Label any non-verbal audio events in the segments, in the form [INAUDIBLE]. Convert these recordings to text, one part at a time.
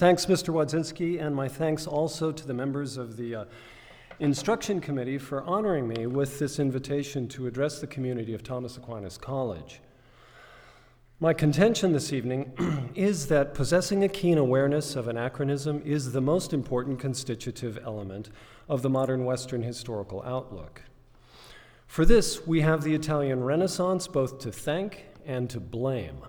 thanks, Mr. Wadzinski, and my thanks also to the members of the uh, Instruction Committee for honoring me with this invitation to address the community of Thomas Aquinas College. My contention this evening [CLEARS THROAT] is that possessing a keen awareness of anachronism is the most important constitutive element of the modern Western historical outlook. For this, we have the Italian Renaissance both to thank and to blame.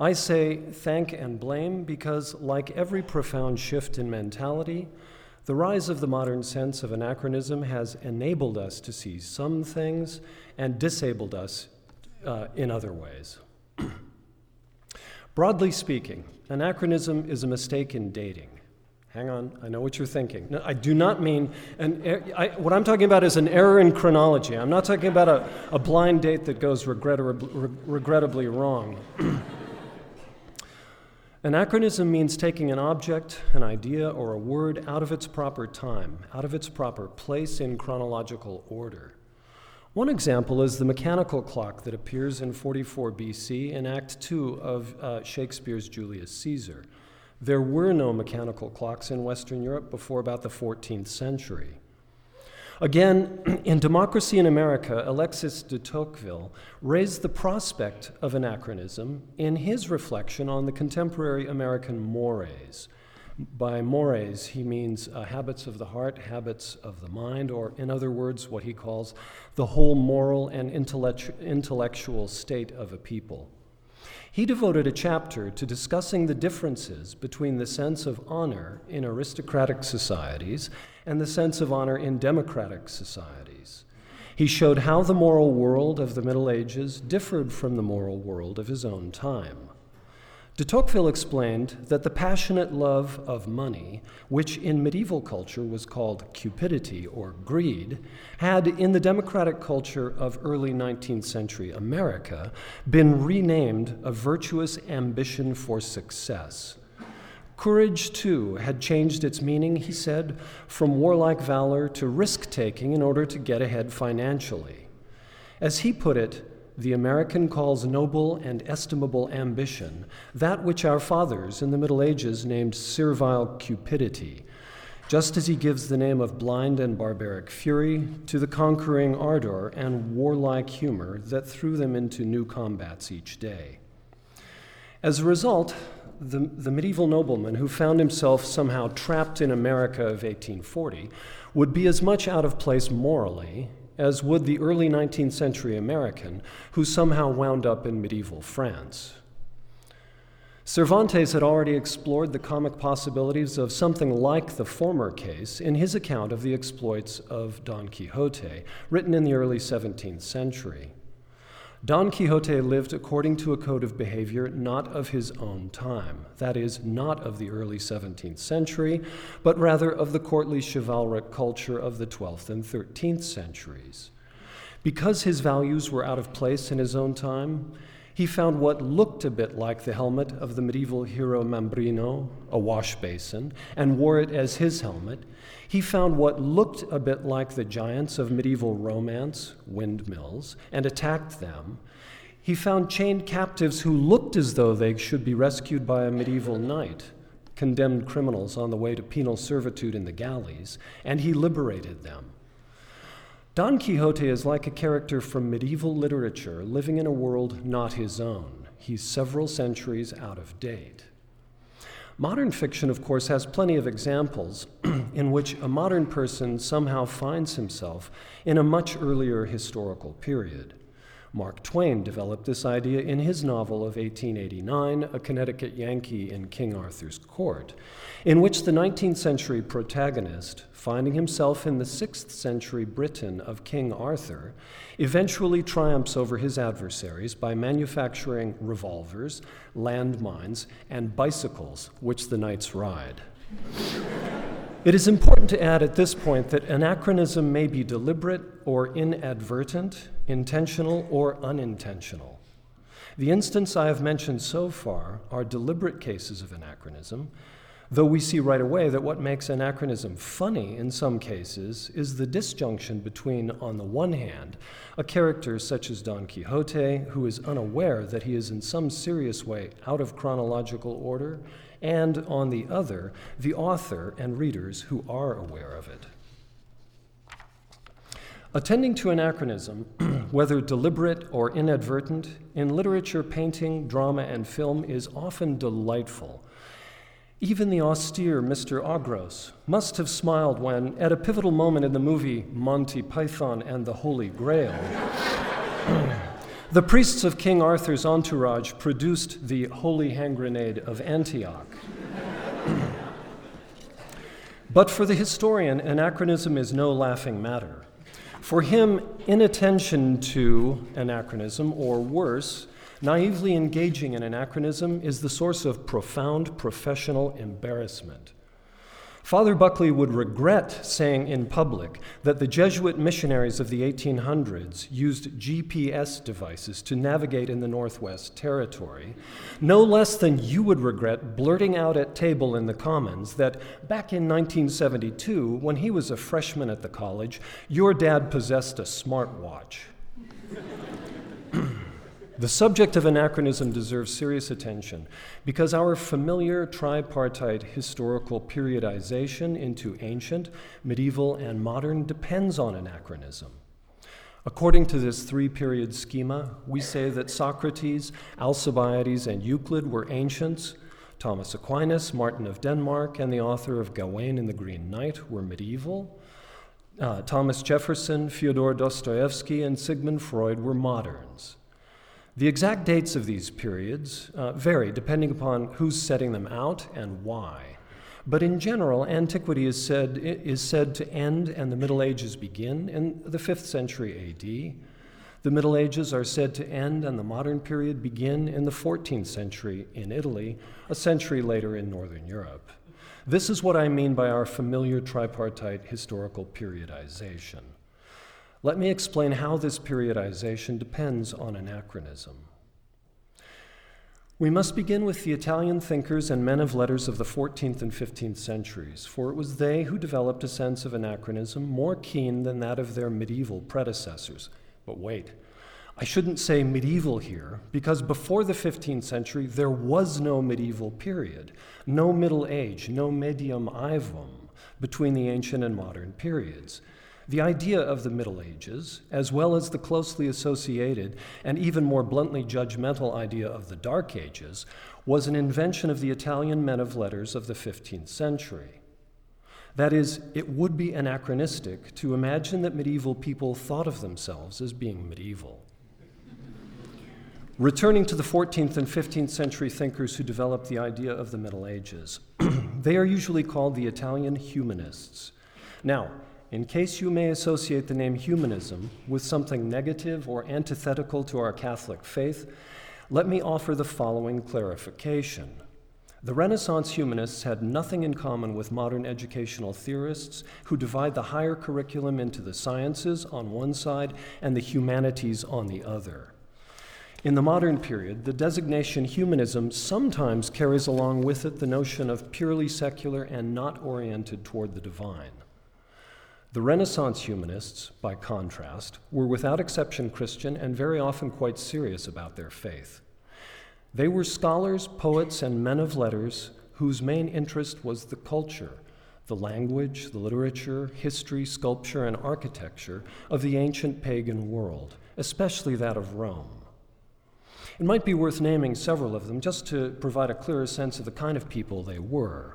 I say thank and blame because, like every profound shift in mentality, the rise of the modern sense of anachronism has enabled us to see some things and disabled us uh, in other ways. [CLEARS THROAT] Broadly speaking, anachronism is a mistake in dating. Hang on, I know what you're thinking. No, I do not mean, an er- I, what I'm talking about is an error in chronology. I'm not talking about a, a blind date that goes regrettably, regrettably wrong. [CLEARS THROAT] Anachronism means taking an object, an idea, or a word out of its proper time, out of its proper place in chronological order. One example is the mechanical clock that appears in 44 BC in Act 2 of uh, Shakespeare's Julius Caesar. There were no mechanical clocks in Western Europe before about the 14th century. Again, [CLEARS THROAT] in Democracy in America, Alexis de Tocqueville raised the prospect of anachronism in his reflection on the contemporary American mores, by mores, he means uh, habits of the heart, habits of the mind, or in other words, what he calls the whole moral and intellectual state of a people. He devoted a chapter to discussing the differences between the sense of honor in aristocratic societies and the sense of honor in democratic societies. He showed how the moral world of the Middle Ages differed from the moral world of his own time. De Tocqueville explained that the passionate love of money, which in medieval culture was called cupidity or greed, had in the democratic culture of early 19th century America been renamed a virtuous ambition for success. Courage, too, had changed its meaning, he said, from warlike valor to risk taking in order to get ahead financially. As he put it, the American calls noble and estimable ambition that which our fathers in the Middle Ages named servile cupidity, just as he gives the name of blind and barbaric fury to the conquering ardor and warlike humor that threw them into new combats each day. As a result, the, the medieval nobleman who found himself somehow trapped in America of 1840 would be as much out of place morally as would the early 19th century American who somehow wound up in medieval France. Cervantes had already explored the comic possibilities of something like the former case in his account of the exploits of Don Quixote, written in the early 17th century. Don Quixote lived according to a code of behavior not of his own time, that is, not of the early 17th century, but rather of the courtly chivalric culture of the 12th and 13th centuries. Because his values were out of place in his own time, he found what looked a bit like the helmet of the medieval hero Mambrino, a wash basin, and wore it as his helmet. He found what looked a bit like the giants of medieval romance, windmills, and attacked them. He found chained captives who looked as though they should be rescued by a medieval knight, condemned criminals on the way to penal servitude in the galleys, and he liberated them. Don Quixote is like a character from medieval literature living in a world not his own. He's several centuries out of date. Modern fiction, of course, has plenty of examples [CLEARS THROAT] in which a modern person somehow finds himself in a much earlier historical period. Mark Twain developed this idea in his novel of 1889, A Connecticut Yankee in King Arthur's Court, in which the 19th century protagonist, finding himself in the 6th century Britain of King Arthur, eventually triumphs over his adversaries by manufacturing revolvers, landmines, and bicycles, which the knights ride. [LAUGHS] It is important to add at this point that anachronism may be deliberate or inadvertent, intentional or unintentional. The instance I have mentioned so far are deliberate cases of anachronism, though we see right away that what makes anachronism funny in some cases is the disjunction between, on the one hand, a character such as Don Quixote, who is unaware that he is in some serious way out of chronological order, and on the other, the author and readers who are aware of it. Attending to anachronism, [CLEARS THROAT] whether deliberate or inadvertent, in literature, painting, drama, and film is often delightful. Even the austere Mr. Augros must have smiled when, at a pivotal moment in the movie Monty Python and the Holy Grail, [CLEARS THROAT] the priests of King Arthur's entourage produced the holy hand grenade of Antioch. [CLEARS THROAT] but for the historian, anachronism is no laughing matter. For him, inattention to anachronism, or worse, naively engaging in anachronism, is the source of profound professional embarrassment. Father Buckley would regret saying in public that the Jesuit missionaries of the 1800s used GPS devices to navigate in the Northwest Territory, no less than you would regret blurting out at table in the Commons that back in 1972, when he was a freshman at the college, your dad possessed a smartwatch. [CLEARS THROAT] The subject of anachronism deserves serious attention because our familiar tripartite historical periodization into ancient, medieval, and modern depends on anachronism. According to this three period schema, we say that Socrates, Alcibiades, and Euclid were ancients, Thomas Aquinas, Martin of Denmark, and the author of Gawain and the Green Knight were medieval. Uh, Thomas Jefferson, Fyodor Dostoevsky, and Sigmund Freud were moderns. The exact dates of these periods uh, vary depending upon who's setting them out and why. But in general, antiquity is said, is said to end and the Middle Ages begin in the 5th century AD. The Middle Ages are said to end and the modern period begin in the 14th century in Italy, a century later in Northern Europe. This is what I mean by our familiar tripartite historical periodization. Let me explain how this periodization depends on anachronism. We must begin with the Italian thinkers and men of letters of the 14th and 15th centuries, for it was they who developed a sense of anachronism more keen than that of their medieval predecessors. But wait, I shouldn't say medieval here, because before the 15th century, there was no medieval period, no Middle Age, no medium aevum between the ancient and modern periods. The idea of the Middle Ages, as well as the closely associated and even more bluntly judgmental idea of the Dark Ages, was an invention of the Italian men of letters of the 15th century. That is, it would be anachronistic to imagine that medieval people thought of themselves as being medieval. Returning to the 14th and 15th century thinkers who developed the idea of the Middle Ages, [CLEARS THROAT] they are usually called the Italian humanists. Now, in case you may associate the name humanism with something negative or antithetical to our Catholic faith, let me offer the following clarification. The Renaissance humanists had nothing in common with modern educational theorists who divide the higher curriculum into the sciences on one side and the humanities on the other. In the modern period, the designation humanism sometimes carries along with it the notion of purely secular and not oriented toward the divine. The Renaissance humanists, by contrast, were without exception Christian and very often quite serious about their faith. They were scholars, poets, and men of letters whose main interest was the culture, the language, the literature, history, sculpture, and architecture of the ancient pagan world, especially that of Rome. It might be worth naming several of them just to provide a clearer sense of the kind of people they were.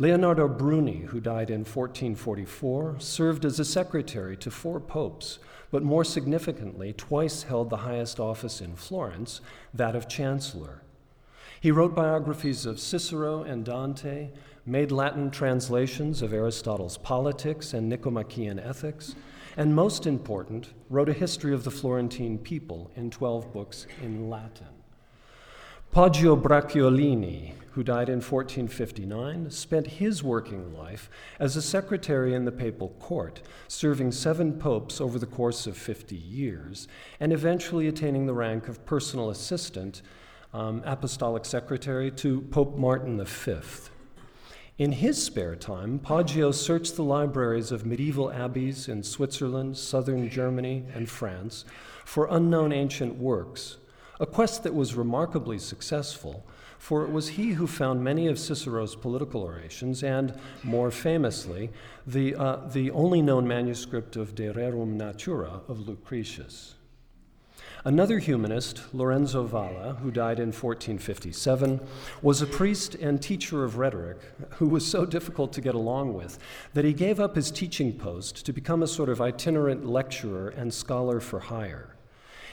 Leonardo Bruni, who died in 1444, served as a secretary to four popes, but more significantly, twice held the highest office in Florence, that of chancellor. He wrote biographies of Cicero and Dante, made Latin translations of Aristotle's Politics and Nicomachean Ethics, and most important, wrote a history of the Florentine people in 12 books in Latin. Poggio Bracciolini, who died in 1459, spent his working life as a secretary in the papal court, serving seven popes over the course of 50 years, and eventually attaining the rank of personal assistant, um, apostolic secretary to Pope Martin V. In his spare time, Poggio searched the libraries of medieval abbeys in Switzerland, southern Germany, and France for unknown ancient works, a quest that was remarkably successful for it was he who found many of Cicero's political orations and, more famously, the, uh, the only known manuscript of De Rerum Natura of Lucretius. Another humanist, Lorenzo Valla, who died in 1457, was a priest and teacher of rhetoric who was so difficult to get along with that he gave up his teaching post to become a sort of itinerant lecturer and scholar for hire.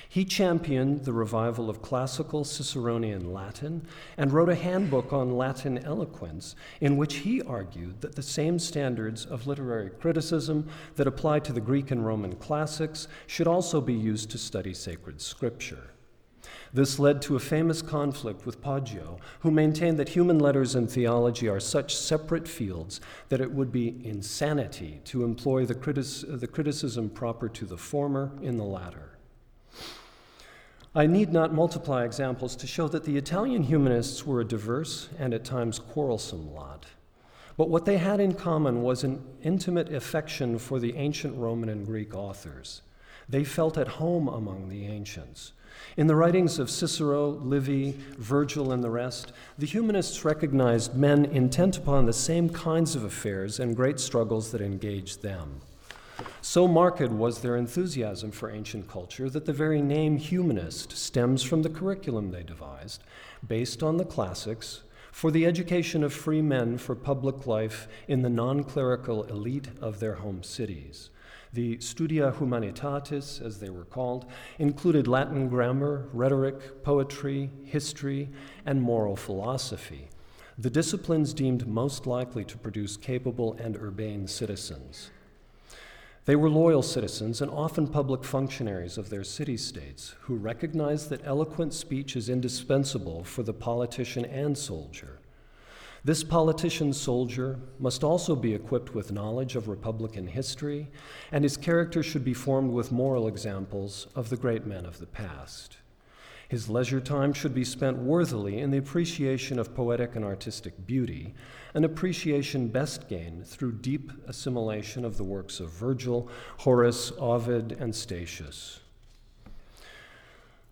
He championed the revival of classical Ciceronian Latin and wrote a handbook on Latin eloquence in which he argued that the same standards of literary criticism that apply to the Greek and Roman classics should also be used to study sacred scripture. This led to a famous conflict with Poggio, who maintained that human letters and theology are such separate fields that it would be insanity to employ the, the criticism proper to the former in the latter. I need not multiply examples to show that the Italian humanists were a diverse and at times quarrelsome lot. But what they had in common was an intimate affection for the ancient Roman and Greek authors. They felt at home among the ancients. In the writings of Cicero, Livy, Virgil, and the rest, the humanists recognized men intent upon the same kinds of affairs and great struggles that engaged them. So marked was their enthusiasm for ancient culture that the very name humanist stems from the curriculum they devised, based on the classics, for the education of free men for public life in the non clerical elite of their home cities. The Studia Humanitatis, as they were called, included Latin grammar, rhetoric, poetry, history, and moral philosophy, the disciplines deemed most likely to produce capable and urbane citizens. They were loyal citizens and often public functionaries of their city states who recognized that eloquent speech is indispensable for the politician and soldier. This politician soldier must also be equipped with knowledge of Republican history, and his character should be formed with moral examples of the great men of the past. His leisure time should be spent worthily in the appreciation of poetic and artistic beauty, an appreciation best gained through deep assimilation of the works of Virgil, Horace, Ovid, and Statius.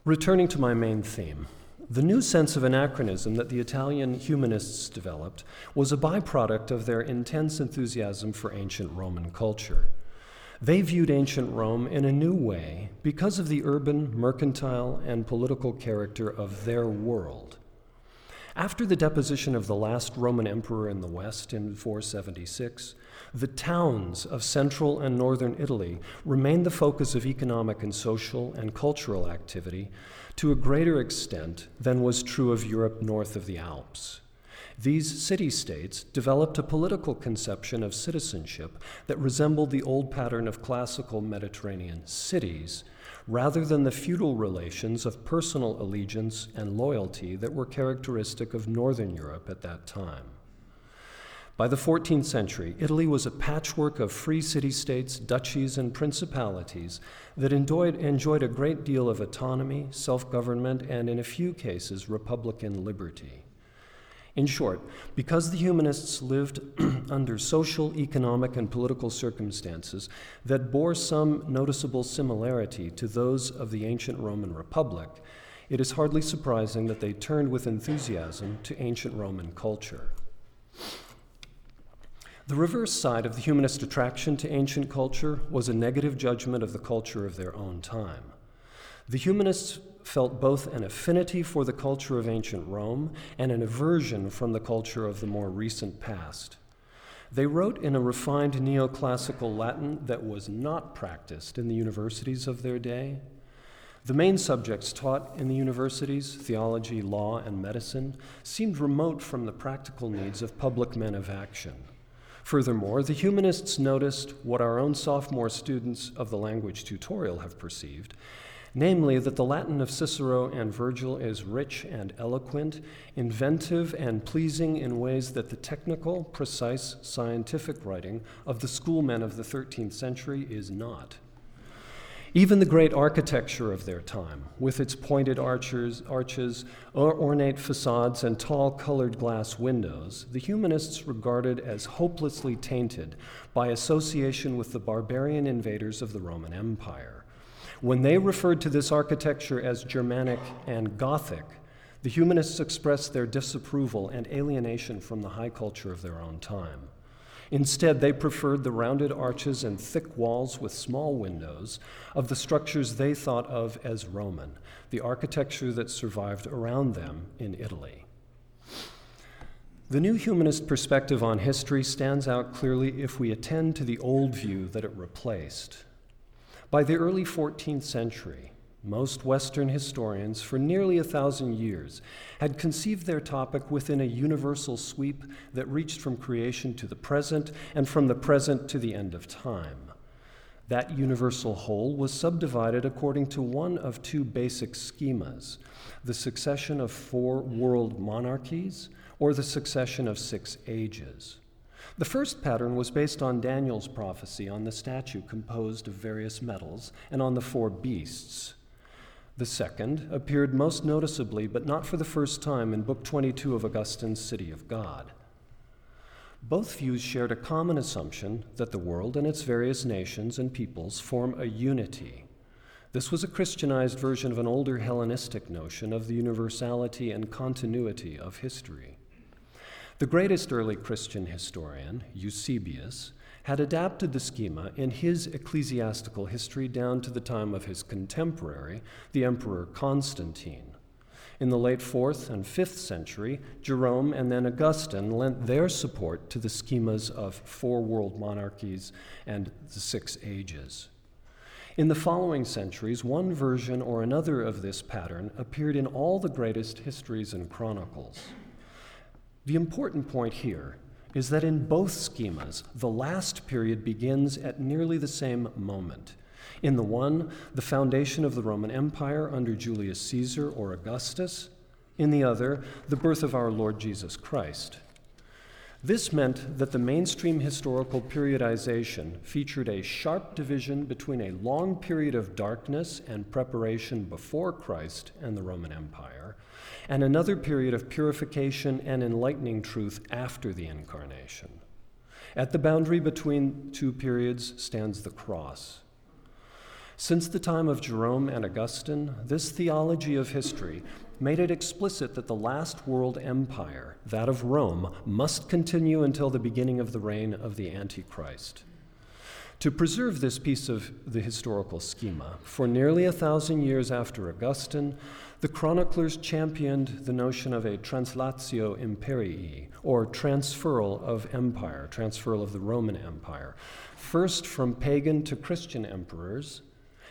Returning to my main theme, the new sense of anachronism that the Italian humanists developed was a byproduct of their intense enthusiasm for ancient Roman culture. They viewed ancient Rome in a new way because of the urban, mercantile, and political character of their world. After the deposition of the last Roman emperor in the West in 476, the towns of central and northern Italy remained the focus of economic and social and cultural activity to a greater extent than was true of Europe north of the Alps. These city states developed a political conception of citizenship that resembled the old pattern of classical Mediterranean cities rather than the feudal relations of personal allegiance and loyalty that were characteristic of Northern Europe at that time. By the 14th century, Italy was a patchwork of free city states, duchies, and principalities that enjoyed, enjoyed a great deal of autonomy, self government, and in a few cases, republican liberty. In short, because the humanists lived [CLEARS THROAT] under social, economic, and political circumstances that bore some noticeable similarity to those of the ancient Roman Republic, it is hardly surprising that they turned with enthusiasm to ancient Roman culture. The reverse side of the humanist attraction to ancient culture was a negative judgment of the culture of their own time. The humanists felt both an affinity for the culture of ancient Rome and an aversion from the culture of the more recent past. They wrote in a refined neoclassical Latin that was not practiced in the universities of their day. The main subjects taught in the universities, theology, law, and medicine, seemed remote from the practical needs of public men of action. Furthermore, the humanists noticed what our own sophomore students of the language tutorial have perceived namely, that the Latin of Cicero and Virgil is rich and eloquent, inventive and pleasing in ways that the technical, precise, scientific writing of the schoolmen of the 13th century is not. Even the great architecture of their time, with its pointed arches, arches, ornate facades, and tall colored glass windows, the humanists regarded as hopelessly tainted by association with the barbarian invaders of the Roman Empire. When they referred to this architecture as Germanic and Gothic, the humanists expressed their disapproval and alienation from the high culture of their own time. Instead, they preferred the rounded arches and thick walls with small windows of the structures they thought of as Roman, the architecture that survived around them in Italy. The new humanist perspective on history stands out clearly if we attend to the old view that it replaced. By the early 14th century, most Western historians, for nearly a thousand years, had conceived their topic within a universal sweep that reached from creation to the present and from the present to the end of time. That universal whole was subdivided according to one of two basic schemas the succession of four world monarchies or the succession of six ages. The first pattern was based on Daniel's prophecy on the statue composed of various metals and on the four beasts. The second appeared most noticeably, but not for the first time, in Book 22 of Augustine's City of God. Both views shared a common assumption that the world and its various nations and peoples form a unity. This was a Christianized version of an older Hellenistic notion of the universality and continuity of history. The greatest early Christian historian, Eusebius, had adapted the schema in his ecclesiastical history down to the time of his contemporary, the Emperor Constantine. In the late 4th and 5th century, Jerome and then Augustine lent their support to the schemas of four world monarchies and the six ages. In the following centuries, one version or another of this pattern appeared in all the greatest histories and chronicles. The important point here is that in both schemas, the last period begins at nearly the same moment. In the one, the foundation of the Roman Empire under Julius Caesar or Augustus. In the other, the birth of our Lord Jesus Christ. This meant that the mainstream historical periodization featured a sharp division between a long period of darkness and preparation before Christ and the Roman Empire and another period of purification and enlightening truth after the incarnation. At the boundary between two periods stands the cross. Since the time of Jerome and Augustine, this theology of history made it explicit that the last world empire, that of Rome, must continue until the beginning of the reign of the Antichrist. To preserve this piece of the historical schema, for nearly a thousand years after Augustine, the chroniclers championed the notion of a translatio imperii, or transferal of empire, transferal of the Roman Empire, first from pagan to Christian emperors,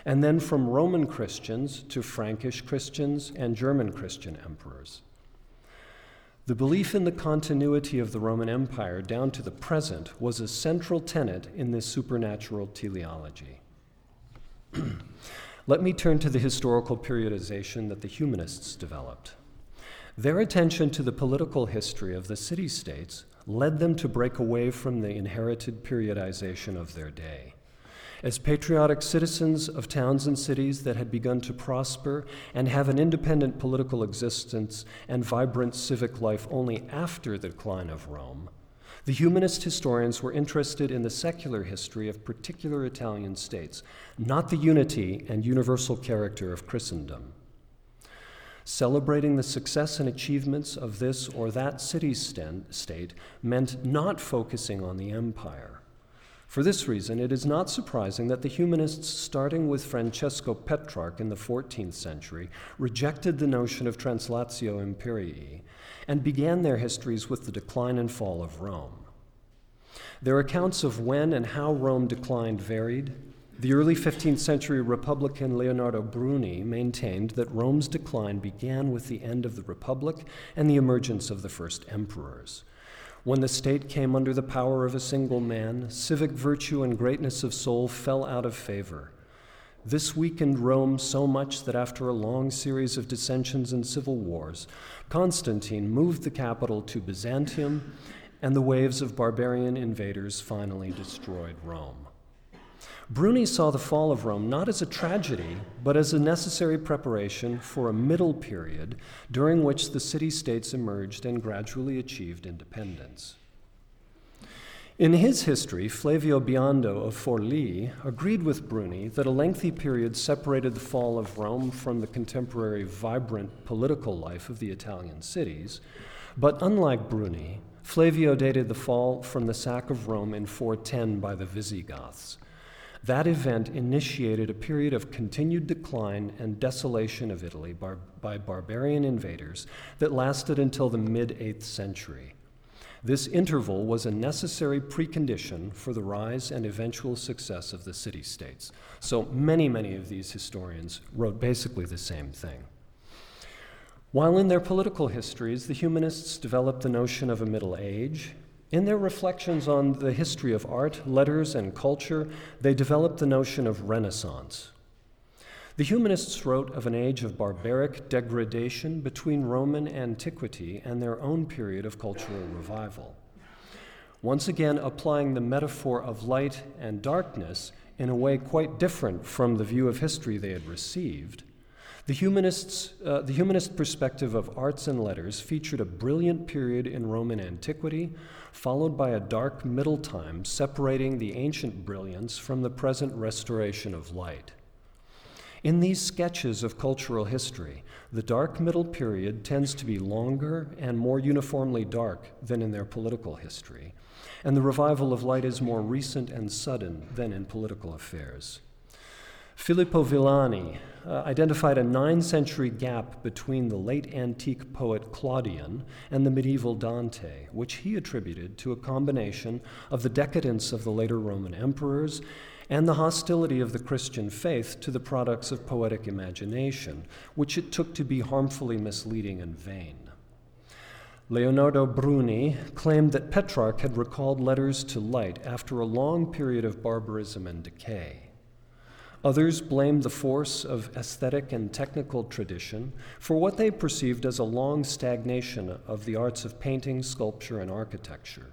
and then from Roman Christians to Frankish Christians and German Christian emperors. The belief in the continuity of the Roman Empire down to the present was a central tenet in this supernatural teleology. [CLEARS THROAT] Let me turn to the historical periodization that the humanists developed. Their attention to the political history of the city states led them to break away from the inherited periodization of their day. As patriotic citizens of towns and cities that had begun to prosper and have an independent political existence and vibrant civic life only after the decline of Rome, the humanist historians were interested in the secular history of particular Italian states, not the unity and universal character of Christendom. Celebrating the success and achievements of this or that city state meant not focusing on the empire. For this reason, it is not surprising that the humanists, starting with Francesco Petrarch in the 14th century, rejected the notion of translatio imperii and began their histories with the decline and fall of Rome. Their accounts of when and how Rome declined varied. The early 15th century Republican Leonardo Bruni maintained that Rome's decline began with the end of the Republic and the emergence of the first emperors. When the state came under the power of a single man, civic virtue and greatness of soul fell out of favor. This weakened Rome so much that after a long series of dissensions and civil wars, Constantine moved the capital to Byzantium, and the waves of barbarian invaders finally destroyed Rome. Bruni saw the fall of Rome not as a tragedy, but as a necessary preparation for a middle period during which the city states emerged and gradually achieved independence. In his history, Flavio Biondo of Forlì agreed with Bruni that a lengthy period separated the fall of Rome from the contemporary vibrant political life of the Italian cities, but unlike Bruni, Flavio dated the fall from the sack of Rome in 410 by the Visigoths. That event initiated a period of continued decline and desolation of Italy by, by barbarian invaders that lasted until the mid 8th century. This interval was a necessary precondition for the rise and eventual success of the city states. So many, many of these historians wrote basically the same thing. While in their political histories, the humanists developed the notion of a Middle Age, in their reflections on the history of art, letters, and culture, they developed the notion of Renaissance. The humanists wrote of an age of barbaric degradation between Roman antiquity and their own period of cultural revival. Once again, applying the metaphor of light and darkness in a way quite different from the view of history they had received, the, humanists, uh, the humanist perspective of arts and letters featured a brilliant period in Roman antiquity, followed by a dark middle time separating the ancient brilliance from the present restoration of light. In these sketches of cultural history, the dark middle period tends to be longer and more uniformly dark than in their political history, and the revival of light is more recent and sudden than in political affairs. Filippo Villani uh, identified a nine century gap between the late antique poet Claudian and the medieval Dante, which he attributed to a combination of the decadence of the later Roman emperors and the hostility of the Christian faith to the products of poetic imagination, which it took to be harmfully misleading and vain. Leonardo Bruni claimed that Petrarch had recalled letters to light after a long period of barbarism and decay. Others blamed the force of aesthetic and technical tradition for what they perceived as a long stagnation of the arts of painting, sculpture, and architecture.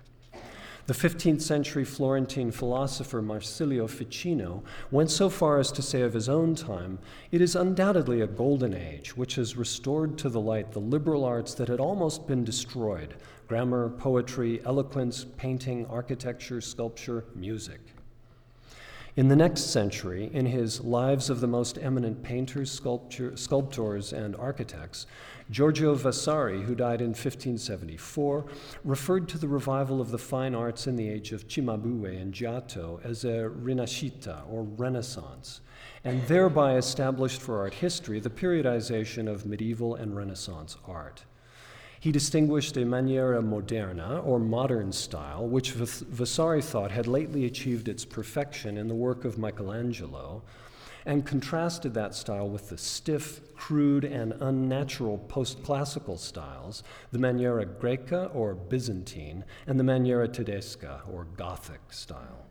The 15th century Florentine philosopher Marsilio Ficino went so far as to say of his own time, It is undoubtedly a golden age which has restored to the light the liberal arts that had almost been destroyed grammar, poetry, eloquence, painting, architecture, sculpture, music. In the next century, in his Lives of the Most Eminent Painters, Sculptors, and Architects, Giorgio Vasari, who died in 1574, referred to the revival of the fine arts in the age of Cimabue and Giotto as a rinascita, or renaissance, and thereby established for art history the periodization of medieval and Renaissance art. He distinguished a maniera moderna, or modern style, which Vasari thought had lately achieved its perfection in the work of Michelangelo, and contrasted that style with the stiff, crude, and unnatural post classical styles, the maniera greca, or Byzantine, and the maniera tedesca, or Gothic style.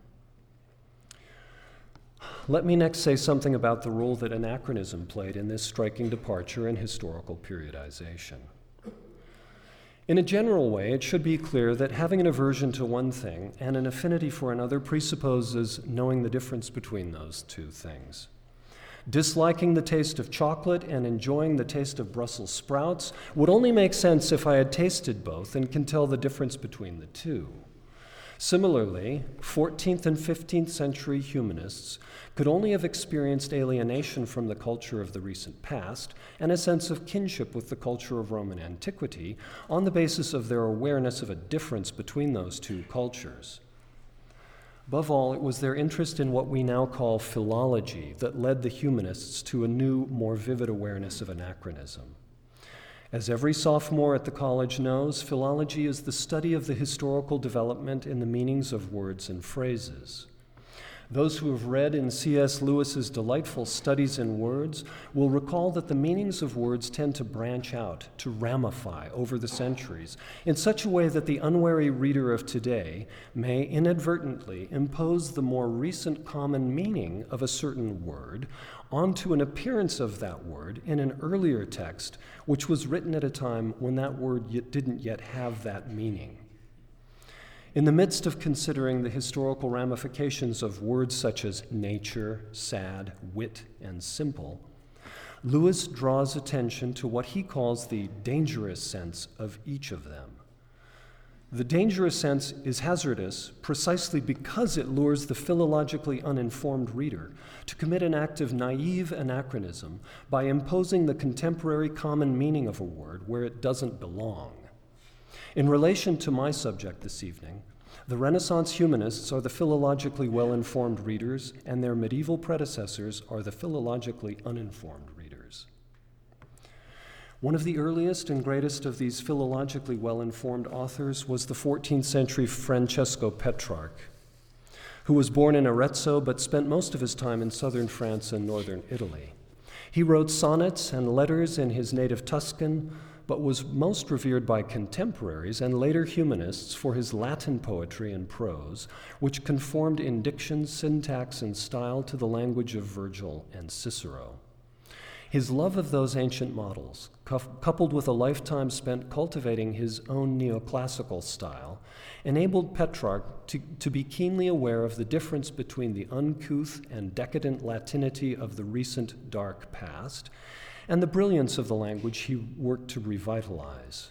Let me next say something about the role that anachronism played in this striking departure in historical periodization. In a general way, it should be clear that having an aversion to one thing and an affinity for another presupposes knowing the difference between those two things. Disliking the taste of chocolate and enjoying the taste of Brussels sprouts would only make sense if I had tasted both and can tell the difference between the two. Similarly, 14th and 15th century humanists could only have experienced alienation from the culture of the recent past and a sense of kinship with the culture of Roman antiquity on the basis of their awareness of a difference between those two cultures. Above all, it was their interest in what we now call philology that led the humanists to a new, more vivid awareness of anachronism. As every sophomore at the college knows, philology is the study of the historical development in the meanings of words and phrases. Those who have read in C.S. Lewis's delightful Studies in Words will recall that the meanings of words tend to branch out, to ramify over the centuries, in such a way that the unwary reader of today may inadvertently impose the more recent common meaning of a certain word onto an appearance of that word in an earlier text, which was written at a time when that word didn't yet have that meaning. In the midst of considering the historical ramifications of words such as nature, sad, wit, and simple, Lewis draws attention to what he calls the dangerous sense of each of them. The dangerous sense is hazardous precisely because it lures the philologically uninformed reader to commit an act of naive anachronism by imposing the contemporary common meaning of a word where it doesn't belong. In relation to my subject this evening, the Renaissance humanists are the philologically well informed readers, and their medieval predecessors are the philologically uninformed readers. One of the earliest and greatest of these philologically well informed authors was the 14th century Francesco Petrarch, who was born in Arezzo but spent most of his time in southern France and northern Italy. He wrote sonnets and letters in his native Tuscan, but was most revered by contemporaries and later humanists for his Latin poetry and prose, which conformed in diction, syntax, and style to the language of Virgil and Cicero. His love of those ancient models, coupled with a lifetime spent cultivating his own neoclassical style, enabled Petrarch to, to be keenly aware of the difference between the uncouth and decadent Latinity of the recent dark past and the brilliance of the language he worked to revitalize.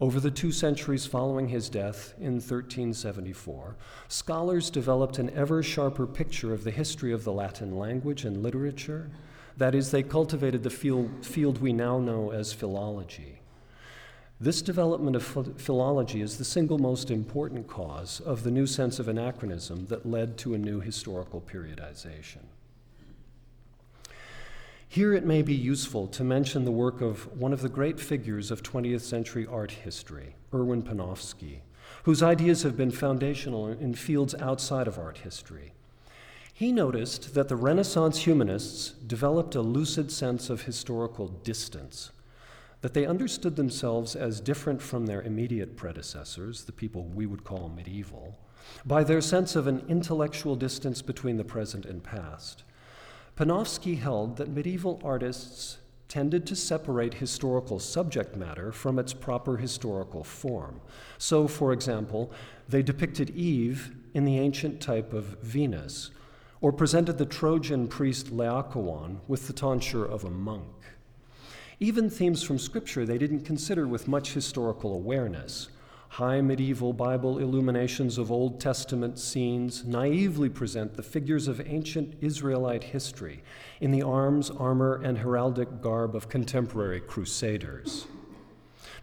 Over the two centuries following his death in 1374, scholars developed an ever sharper picture of the history of the Latin language and literature that is, they cultivated the field, field we now know as philology. This development of philology is the single most important cause of the new sense of anachronism that led to a new historical periodization. Here it may be useful to mention the work of one of the great figures of 20th century art history, Erwin Panofsky, whose ideas have been foundational in fields outside of art history. He noticed that the Renaissance humanists developed a lucid sense of historical distance, that they understood themselves as different from their immediate predecessors, the people we would call medieval, by their sense of an intellectual distance between the present and past. Panofsky held that medieval artists tended to separate historical subject matter from its proper historical form. So, for example, they depicted Eve in the ancient type of Venus, or presented the Trojan priest Laocoon with the tonsure of a monk. Even themes from Scripture they didn't consider with much historical awareness. High medieval Bible illuminations of Old Testament scenes naively present the figures of ancient Israelite history in the arms, armor, and heraldic garb of contemporary crusaders.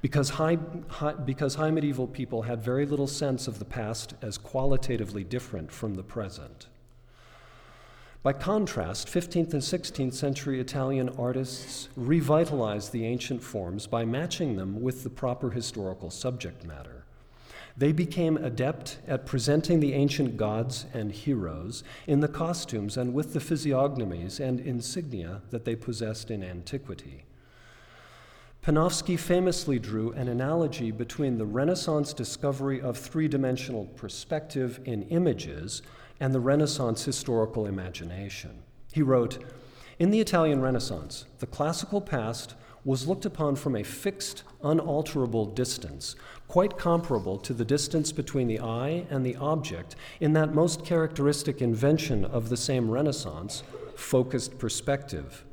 Because high, high, because high medieval people had very little sense of the past as qualitatively different from the present. By contrast, 15th and 16th century Italian artists revitalized the ancient forms by matching them with the proper historical subject matter. They became adept at presenting the ancient gods and heroes in the costumes and with the physiognomies and insignia that they possessed in antiquity. Panofsky famously drew an analogy between the Renaissance discovery of three dimensional perspective in images and the Renaissance historical imagination. He wrote In the Italian Renaissance, the classical past was looked upon from a fixed, unalterable distance, quite comparable to the distance between the eye and the object in that most characteristic invention of the same Renaissance, focused perspective.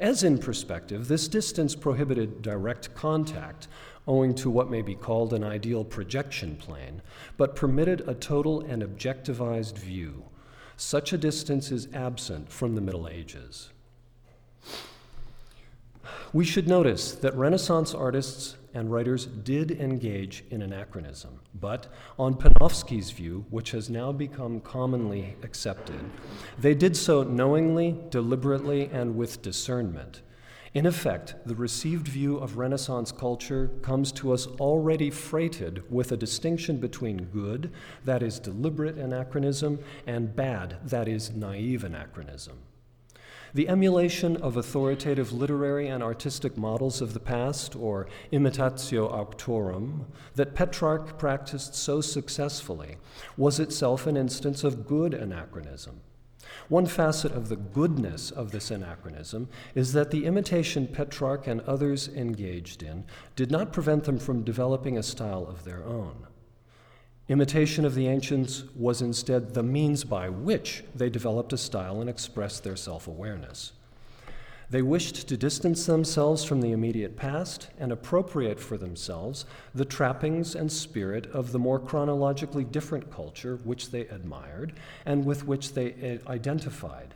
As in perspective, this distance prohibited direct contact, owing to what may be called an ideal projection plane, but permitted a total and objectivized view. Such a distance is absent from the Middle Ages. We should notice that Renaissance artists and writers did engage in anachronism, but on Panofsky's view, which has now become commonly accepted, they did so knowingly, deliberately, and with discernment. In effect, the received view of Renaissance culture comes to us already freighted with a distinction between good, that is deliberate anachronism, and bad, that is naive anachronism. The emulation of authoritative literary and artistic models of the past, or imitatio auctorum, that Petrarch practiced so successfully, was itself an instance of good anachronism. One facet of the goodness of this anachronism is that the imitation Petrarch and others engaged in did not prevent them from developing a style of their own. Imitation of the ancients was instead the means by which they developed a style and expressed their self awareness. They wished to distance themselves from the immediate past and appropriate for themselves the trappings and spirit of the more chronologically different culture which they admired and with which they eh, identified.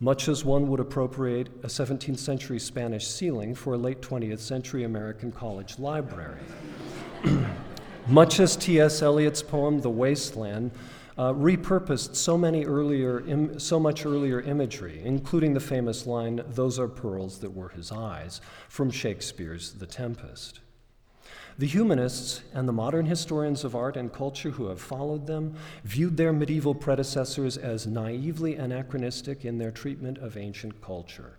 Much as one would appropriate a 17th century Spanish ceiling for a late 20th century American college library. [CLEARS THROAT] Much as T.S. Eliot's poem The Wasteland uh, repurposed so many earlier, Im- so much earlier imagery, including the famous line, "Those are pearls that were his eyes," from Shakespeare's *The Tempest*. The humanists and the modern historians of art and culture who have followed them viewed their medieval predecessors as naively anachronistic in their treatment of ancient culture.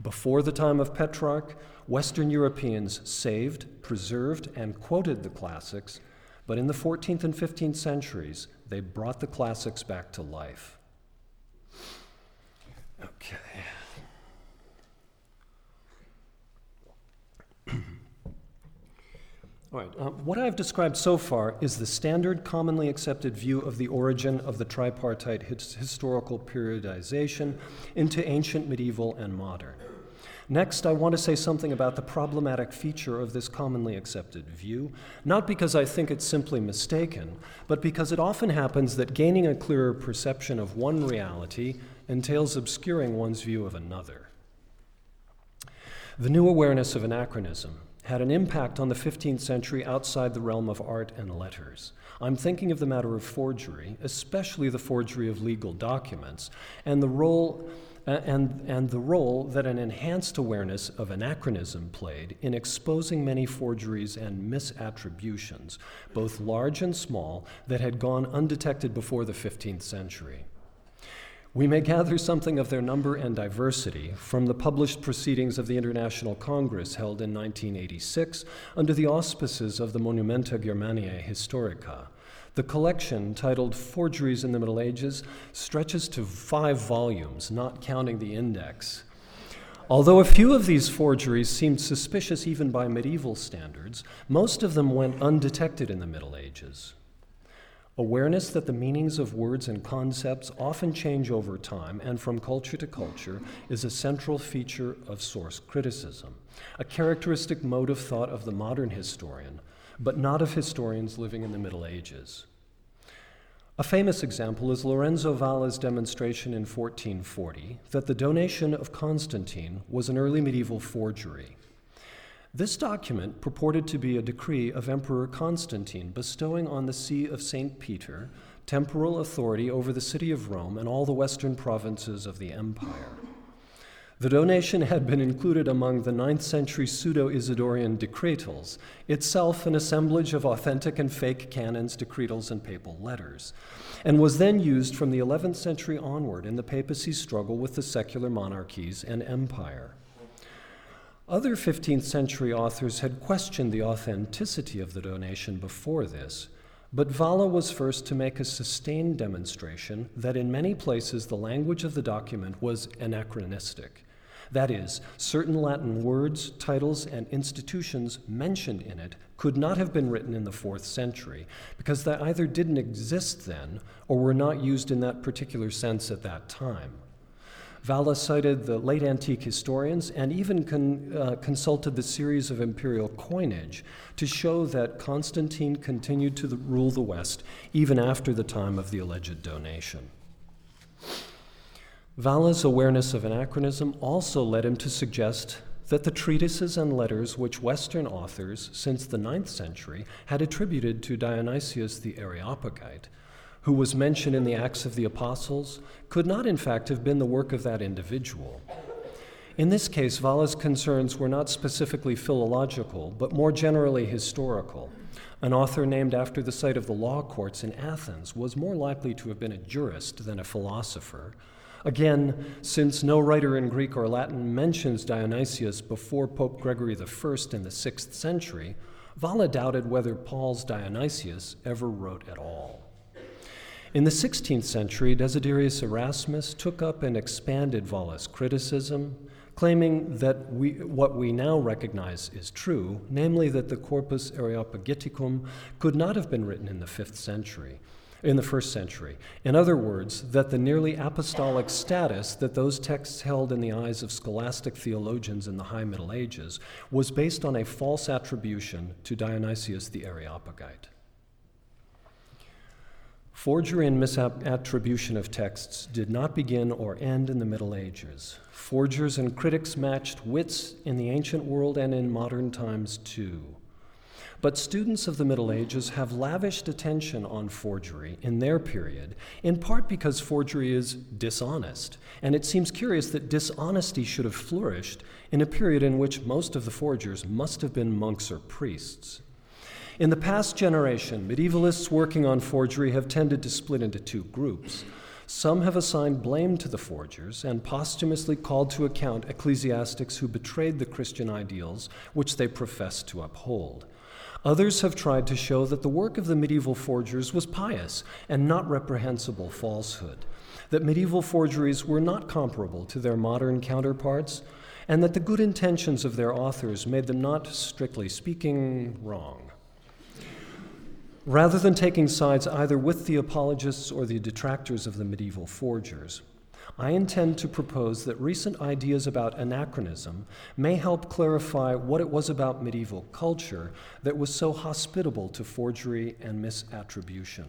Before the time of Petrarch, Western Europeans saved, preserved, and quoted the classics, but in the 14th and 15th centuries, they brought the classics back to life. Okay. All right, uh, what I've described so far is the standard, commonly accepted view of the origin of the tripartite his- historical periodization into ancient, medieval, and modern. Next, I want to say something about the problematic feature of this commonly accepted view, not because I think it's simply mistaken, but because it often happens that gaining a clearer perception of one reality entails obscuring one's view of another. The new awareness of anachronism had an impact on the 15th century outside the realm of art and letters. I'm thinking of the matter of forgery, especially the forgery of legal documents, and the role and, and the role that an enhanced awareness of anachronism played in exposing many forgeries and misattributions, both large and small, that had gone undetected before the 15th century. We may gather something of their number and diversity from the published proceedings of the International Congress held in 1986 under the auspices of the Monumenta Germaniae Historica, the collection, titled Forgeries in the Middle Ages, stretches to five volumes, not counting the index. Although a few of these forgeries seemed suspicious even by medieval standards, most of them went undetected in the Middle Ages. Awareness that the meanings of words and concepts often change over time and from culture to culture is a central feature of source criticism, a characteristic mode of thought of the modern historian, but not of historians living in the Middle Ages. A famous example is Lorenzo Valla's demonstration in 1440 that the donation of Constantine was an early medieval forgery. This document purported to be a decree of Emperor Constantine bestowing on the See of St. Peter temporal authority over the city of Rome and all the western provinces of the empire. The donation had been included among the 9th century Pseudo Isidorian decretals, itself an assemblage of authentic and fake canons, decretals, and papal letters, and was then used from the 11th century onward in the papacy's struggle with the secular monarchies and empire. Other 15th century authors had questioned the authenticity of the donation before this, but Valla was first to make a sustained demonstration that in many places the language of the document was anachronistic. That is, certain Latin words, titles, and institutions mentioned in it could not have been written in the fourth century because they either didn't exist then or were not used in that particular sense at that time. Valla cited the late antique historians and even con, uh, consulted the series of imperial coinage to show that Constantine continued to the, rule the West even after the time of the alleged donation. Valla's awareness of anachronism also led him to suggest that the treatises and letters which Western authors since the ninth century had attributed to Dionysius the Areopagite, who was mentioned in the Acts of the Apostles, could not in fact have been the work of that individual. In this case, Valla's concerns were not specifically philological, but more generally historical. An author named after the site of the law courts in Athens was more likely to have been a jurist than a philosopher, Again, since no writer in Greek or Latin mentions Dionysius before Pope Gregory I in the 6th century, Valla doubted whether Paul's Dionysius ever wrote at all. In the 16th century, Desiderius Erasmus took up and expanded Valla's criticism, claiming that we, what we now recognize is true, namely that the Corpus Areopagiticum could not have been written in the 5th century, in the first century. In other words, that the nearly apostolic status that those texts held in the eyes of scholastic theologians in the High Middle Ages was based on a false attribution to Dionysius the Areopagite. Forgery and misattribution of texts did not begin or end in the Middle Ages. Forgers and critics matched wits in the ancient world and in modern times too. But students of the Middle Ages have lavished attention on forgery in their period, in part because forgery is dishonest, and it seems curious that dishonesty should have flourished in a period in which most of the forgers must have been monks or priests. In the past generation, medievalists working on forgery have tended to split into two groups. Some have assigned blame to the forgers and posthumously called to account ecclesiastics who betrayed the Christian ideals which they professed to uphold. Others have tried to show that the work of the medieval forgers was pious and not reprehensible falsehood, that medieval forgeries were not comparable to their modern counterparts, and that the good intentions of their authors made them not, strictly speaking, wrong. Rather than taking sides either with the apologists or the detractors of the medieval forgers, I intend to propose that recent ideas about anachronism may help clarify what it was about medieval culture that was so hospitable to forgery and misattribution.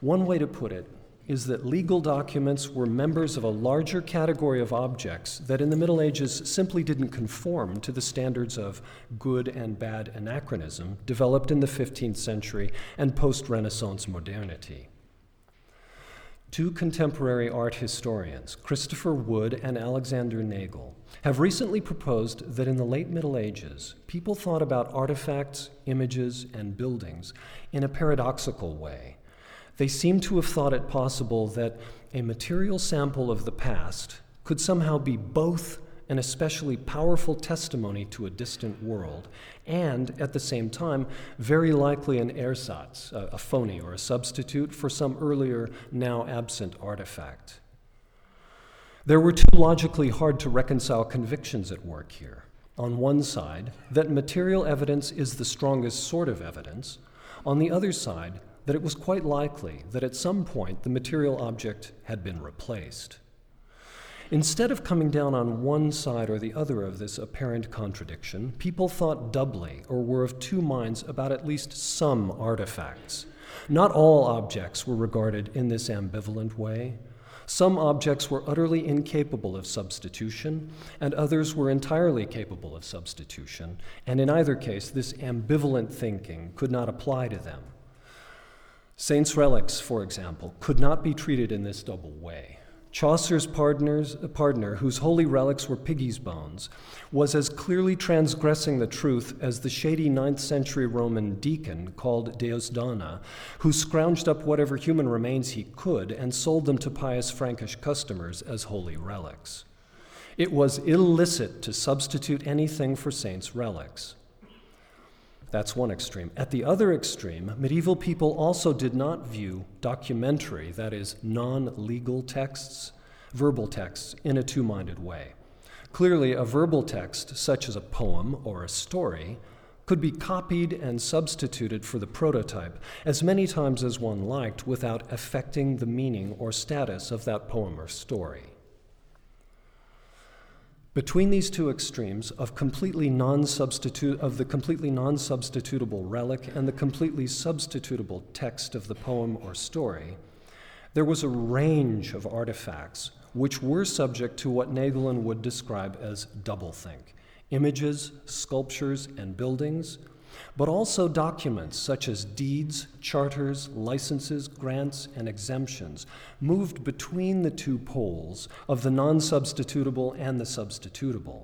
One way to put it is that legal documents were members of a larger category of objects that in the Middle Ages simply didn't conform to the standards of good and bad anachronism developed in the 15th century and post Renaissance modernity. Two contemporary art historians, Christopher Wood and Alexander Nagel, have recently proposed that in the late Middle Ages, people thought about artifacts, images, and buildings in a paradoxical way. They seem to have thought it possible that a material sample of the past could somehow be both an especially powerful testimony to a distant world, and at the same time, very likely an ersatz, a, a phony or a substitute for some earlier, now absent artifact. There were two logically hard to reconcile convictions at work here. On one side, that material evidence is the strongest sort of evidence. On the other side, that it was quite likely that at some point the material object had been replaced. Instead of coming down on one side or the other of this apparent contradiction, people thought doubly or were of two minds about at least some artifacts. Not all objects were regarded in this ambivalent way. Some objects were utterly incapable of substitution, and others were entirely capable of substitution, and in either case, this ambivalent thinking could not apply to them. Saints' relics, for example, could not be treated in this double way. Chaucer's pardoner, whose holy relics were piggies' bones, was as clearly transgressing the truth as the shady ninth century Roman deacon called Deusdedona, who scrounged up whatever human remains he could and sold them to pious Frankish customers as holy relics. It was illicit to substitute anything for saints' relics. That's one extreme. At the other extreme, medieval people also did not view documentary, that is, non legal texts, verbal texts, in a two minded way. Clearly, a verbal text, such as a poem or a story, could be copied and substituted for the prototype as many times as one liked without affecting the meaning or status of that poem or story. Between these two extremes of completely non-substitute of the completely non-substitutable relic and the completely substitutable text of the poem or story, there was a range of artifacts which were subject to what Nagel and Wood describe as doublethink images, sculptures, and buildings but also documents such as deeds, charters, licenses, grants, and exemptions moved between the two poles of the non substitutable and the substitutable.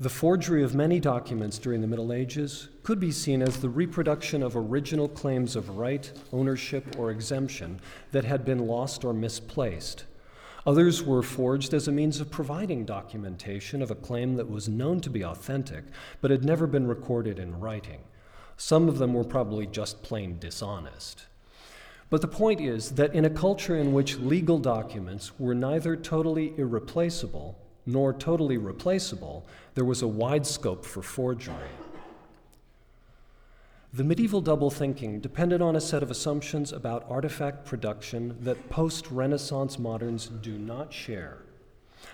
The forgery of many documents during the Middle Ages could be seen as the reproduction of original claims of right, ownership, or exemption that had been lost or misplaced. Others were forged as a means of providing documentation of a claim that was known to be authentic, but had never been recorded in writing. Some of them were probably just plain dishonest. But the point is that in a culture in which legal documents were neither totally irreplaceable nor totally replaceable, there was a wide scope for forgery. The medieval double thinking depended on a set of assumptions about artifact production that post Renaissance moderns do not share.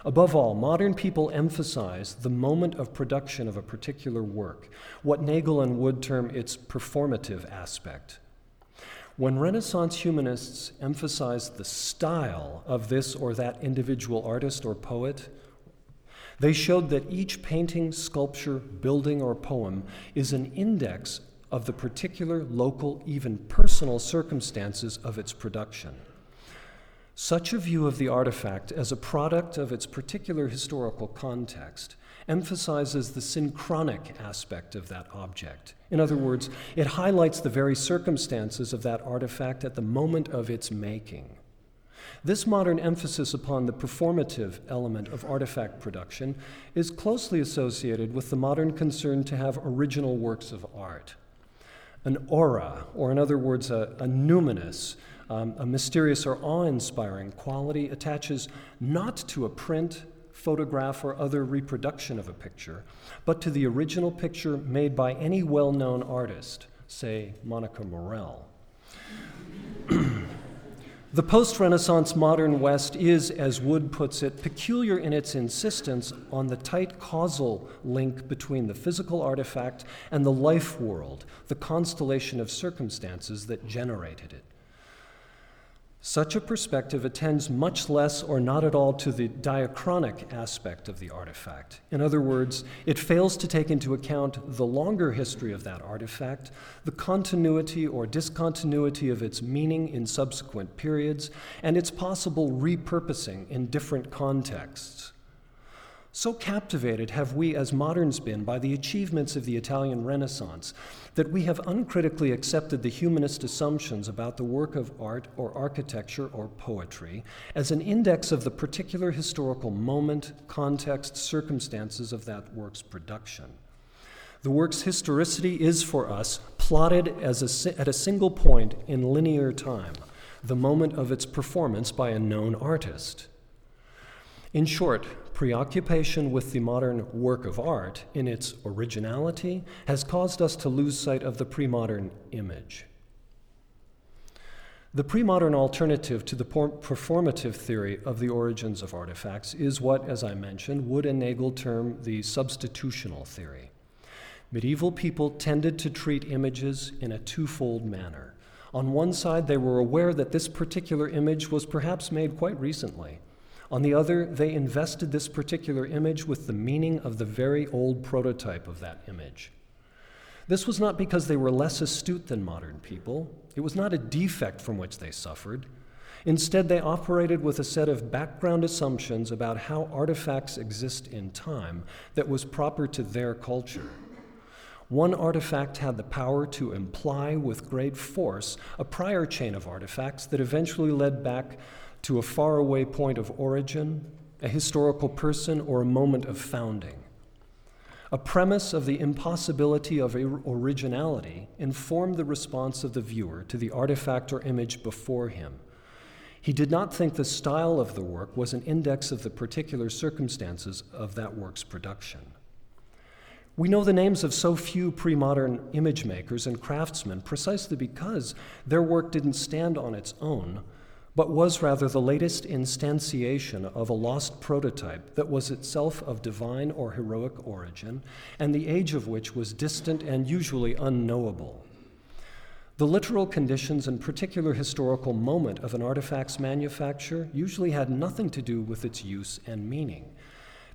Above all, modern people emphasize the moment of production of a particular work, what Nagel and Wood term its performative aspect. When Renaissance humanists emphasized the style of this or that individual artist or poet, they showed that each painting, sculpture, building, or poem is an index of the particular local, even personal circumstances of its production. Such a view of the artifact as a product of its particular historical context emphasizes the synchronic aspect of that object. In other words, it highlights the very circumstances of that artifact at the moment of its making. This modern emphasis upon the performative element of artifact production is closely associated with the modern concern to have original works of art. An aura, or in other words, a, a numinous, um, a mysterious or awe inspiring quality attaches not to a print, photograph, or other reproduction of a picture, but to the original picture made by any well known artist, say Monica Morel. [CLEARS THROAT] the post Renaissance modern West is, as Wood puts it, peculiar in its insistence on the tight causal link between the physical artifact and the life world, the constellation of circumstances that generated it. Such a perspective attends much less or not at all to the diachronic aspect of the artifact. In other words, it fails to take into account the longer history of that artifact, the continuity or discontinuity of its meaning in subsequent periods, and its possible repurposing in different contexts. So captivated have we as moderns been by the achievements of the Italian Renaissance that we have uncritically accepted the humanist assumptions about the work of art or architecture or poetry as an index of the particular historical moment, context, circumstances of that work's production. The work's historicity is for us plotted as a, at a single point in linear time, the moment of its performance by a known artist. In short, preoccupation with the modern work of art in its originality has caused us to lose sight of the pre modern image. The pre modern alternative to the performative theory of the origins of artifacts is what, as I mentioned, Wood and Nagel term the substitutional theory. Medieval people tended to treat images in a twofold manner. On one side, they were aware that this particular image was perhaps made quite recently on the other, they invested this particular image with the meaning of the very old prototype of that image. This was not because they were less astute than modern people. It was not a defect from which they suffered. Instead, they operated with a set of background assumptions about how artifacts exist in time that was proper to their culture. One artifact had the power to imply with great force a prior chain of artifacts that eventually led back to a faraway point of origin, a historical person, or a moment of founding. A premise of the impossibility of originality informed the response of the viewer to the artifact or image before him. He did not think the style of the work was an index of the particular circumstances of that work's production. We know the names of so few pre modern image makers and craftsmen precisely because their work didn't stand on its own, but was rather the latest instantiation of a lost prototype that was itself of divine or heroic origin, and the age of which was distant and usually unknowable. The literal conditions and particular historical moment of an artifact's manufacture usually had nothing to do with its use and meaning,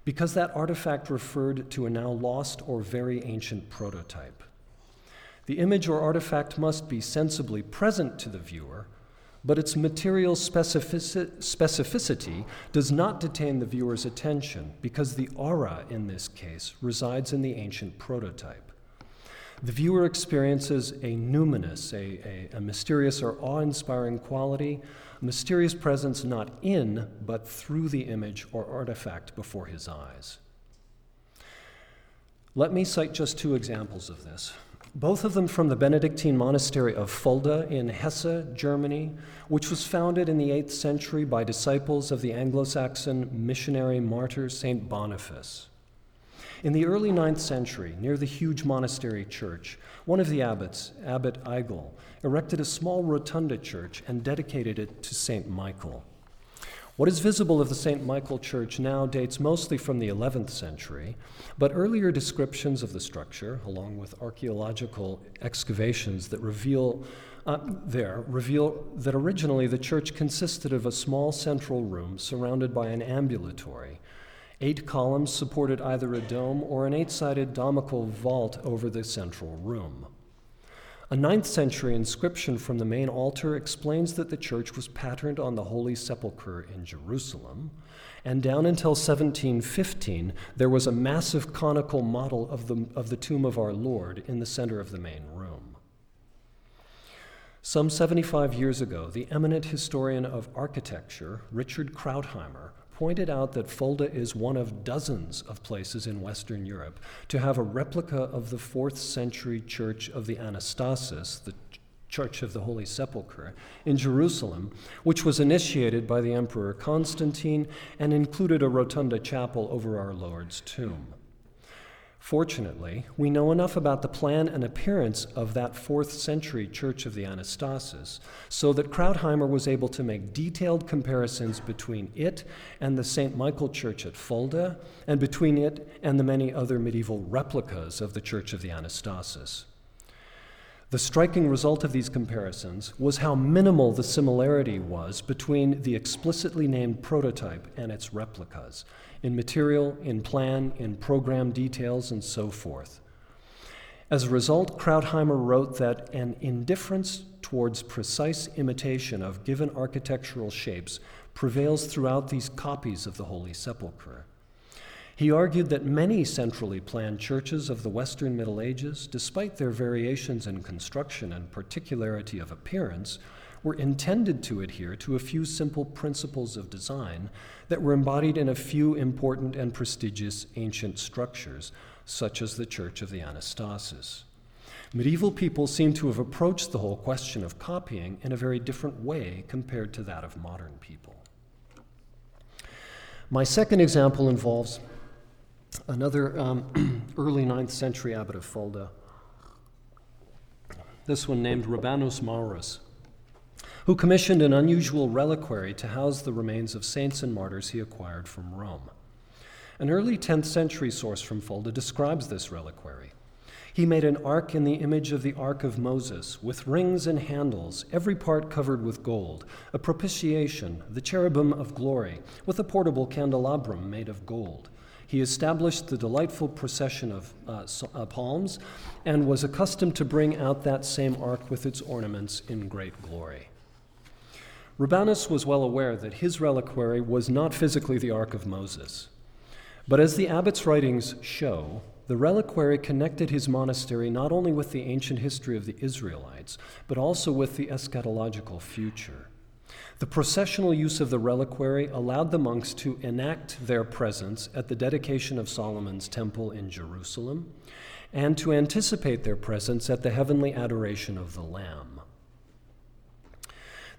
because that artifact referred to a now lost or very ancient prototype. The image or artifact must be sensibly present to the viewer but its material specificity does not detain the viewer's attention because the aura in this case resides in the ancient prototype. The viewer experiences a numinous, a, a, a mysterious or awe inspiring quality, a mysterious presence not in, but through the image or artifact before his eyes. Let me cite just two examples of this both of them from the Benedictine monastery of Fulda in Hesse, Germany, which was founded in the 8th century by disciples of the Anglo Saxon missionary martyr St. Boniface. In the early ninth century, near the huge monastery church, one of the abbots, Abbot Eigil, erected a small rotunda church and dedicated it to St. Michael. What is visible of the St. Michael Church now dates mostly from the 11th century, but earlier descriptions of the structure, along with archaeological excavations that reveal uh, there reveal that originally the church consisted of a small central room surrounded by an ambulatory. Eight columns supported either a dome or an eight sided domical vault over the central room. A ninth century inscription from the main altar explains that the church was patterned on the Holy Sepulchre in Jerusalem, and down until 1715, there was a massive conical model of the, of the tomb of our Lord in the center of the main room. Some 75 years ago, the eminent historian of architecture, Richard Krautheimer, pointed out that Fulda is one of dozens of places in Western Europe to have a replica of the fourth century church of the Anastasis, the Church of the Holy Sepulchre, in Jerusalem, which was initiated by the Emperor Constantine and included a rotunda chapel over our Lord's tomb. Fortunately, we know enough about the plan and appearance of that fourth century Church of the Anastasis so that Krautheimer was able to make detailed comparisons between it and the St. Michael Church at Fulda, and between it and the many other medieval replicas of the Church of the Anastasis. The striking result of these comparisons was how minimal the similarity was between the explicitly named prototype and its replicas in material, in plan, in program details, and so forth. As a result, Krautheimer wrote that an indifference towards precise imitation of given architectural shapes prevails throughout these copies of the Holy Sepulchre. He argued that many centrally planned churches of the Western Middle Ages, despite their variations in construction and particularity of appearance, were intended to adhere to a few simple principles of design that were embodied in a few important and prestigious ancient structures, such as the Church of the Anastasis. Medieval people seem to have approached the whole question of copying in a very different way compared to that of modern people. My second example involves another um, [CLEARS THROAT] early 9th century abbot of Fulda, this one named Rabanus Maurus, who commissioned an unusual reliquary to house the remains of saints and martyrs he acquired from Rome. An early 10th century source from Fulda describes this reliquary. He made an ark in the image of the Ark of Moses, with rings and handles, every part covered with gold, a propitiation, the cherubim of glory, with a portable candelabrum made of gold. He established the delightful procession of uh, uh, palms and was accustomed to bring out that same ark with its ornaments in great glory. Rabanus was well aware that his reliquary was not physically the Ark of Moses. But as the abbot's writings show, the reliquary connected his monastery not only with the ancient history of the Israelites, but also with the eschatological future. The processional use of the reliquary allowed the monks to enact their presence at the dedication of Solomon's temple in Jerusalem and to anticipate their presence at the heavenly adoration of the Lamb.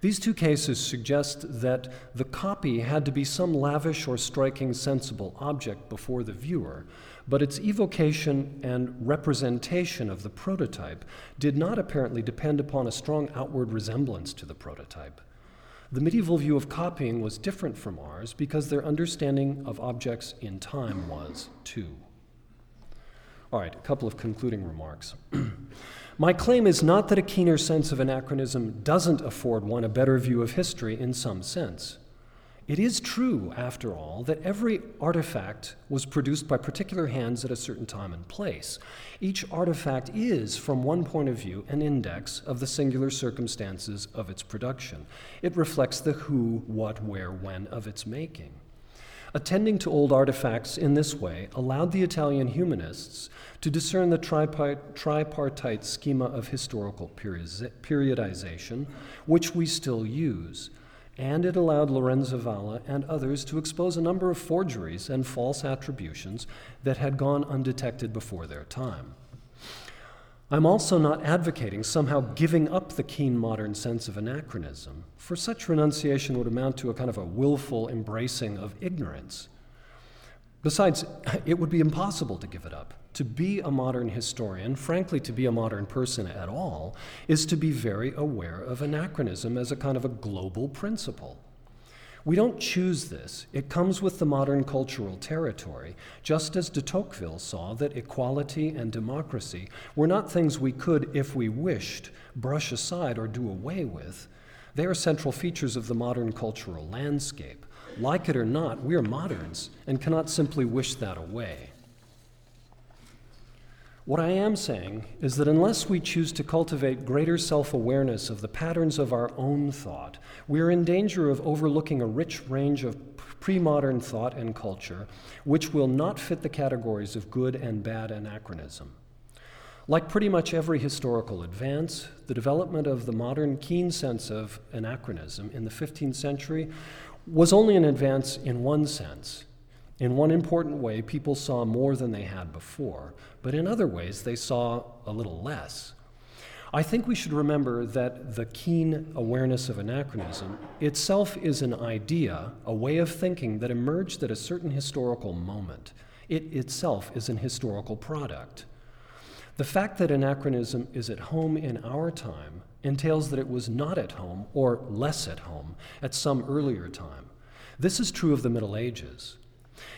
These two cases suggest that the copy had to be some lavish or striking sensible object before the viewer, but its evocation and representation of the prototype did not apparently depend upon a strong outward resemblance to the prototype. The medieval view of copying was different from ours because their understanding of objects in time was too. All right, a couple of concluding remarks. [CLEARS THROAT] My claim is not that a keener sense of anachronism doesn't afford one a better view of history in some sense. It is true, after all, that every artifact was produced by particular hands at a certain time and place. Each artifact is, from one point of view, an index of the singular circumstances of its production. It reflects the who, what, where, when of its making. Attending to old artifacts in this way allowed the Italian humanists to discern the tripartite schema of historical periodization, which we still use and it allowed Lorenzo Valla and others to expose a number of forgeries and false attributions that had gone undetected before their time. I'm also not advocating somehow giving up the keen modern sense of anachronism, for such renunciation would amount to a kind of a willful embracing of ignorance. Besides, [LAUGHS] it would be impossible to give it up. To be a modern historian, frankly, to be a modern person at all, is to be very aware of anachronism as a kind of a global principle. We don't choose this. It comes with the modern cultural territory, just as de Tocqueville saw that equality and democracy were not things we could, if we wished, brush aside or do away with. They are central features of the modern cultural landscape. Like it or not, we are moderns and cannot simply wish that away. What I am saying is that unless we choose to cultivate greater self awareness of the patterns of our own thought, we are in danger of overlooking a rich range of pre modern thought and culture which will not fit the categories of good and bad anachronism. Like pretty much every historical advance, the development of the modern keen sense of anachronism in the 15th century was only an advance in one sense in one important way, people saw more than they had before, but in other ways, they saw a little less. I think we should remember that the keen awareness of anachronism itself is an idea, a way of thinking that emerged at a certain historical moment. It itself is an historical product. The fact that anachronism is at home in our time entails that it was not at home, or less at home, at some earlier time. This is true of the Middle Ages.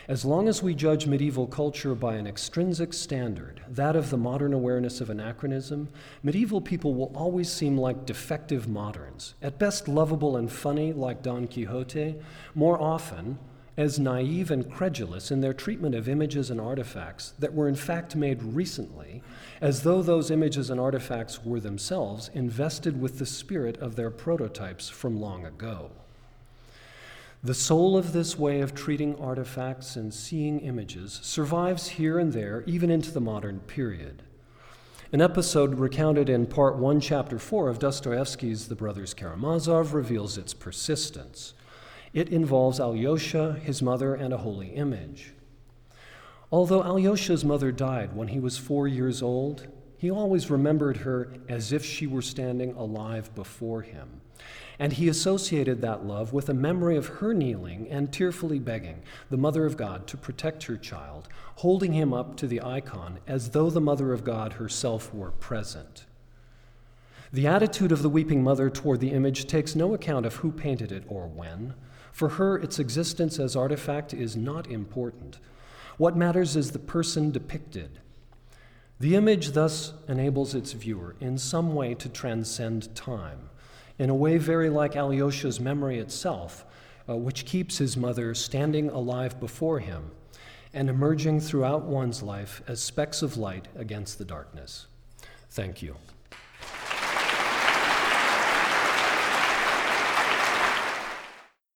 As long as we judge medieval culture by an extrinsic standard, that of the modern awareness of anachronism, medieval people will always seem like defective moderns, at best lovable and funny like Don Quixote, more often as naive and credulous in their treatment of images and artifacts that were in fact made recently, as though those images and artifacts were themselves invested with the spirit of their prototypes from long ago. The soul of this way of treating artifacts and seeing images survives here and there, even into the modern period. An episode recounted in Part 1, Chapter 4 of Dostoevsky's The Brothers Karamazov reveals its persistence. It involves Alyosha, his mother, and a holy image. Although Alyosha's mother died when he was four years old, he always remembered her as if she were standing alive before him. And he associated that love with a memory of her kneeling and tearfully begging the Mother of God to protect her child, holding him up to the icon as though the Mother of God herself were present. The attitude of the weeping mother toward the image takes no account of who painted it or when. For her, its existence as artifact is not important. What matters is the person depicted. The image thus enables its viewer in some way to transcend time in a way very like Alyosha's memory itself, uh, which keeps his mother standing alive before him and emerging throughout one's life as specks of light against the darkness. Thank you.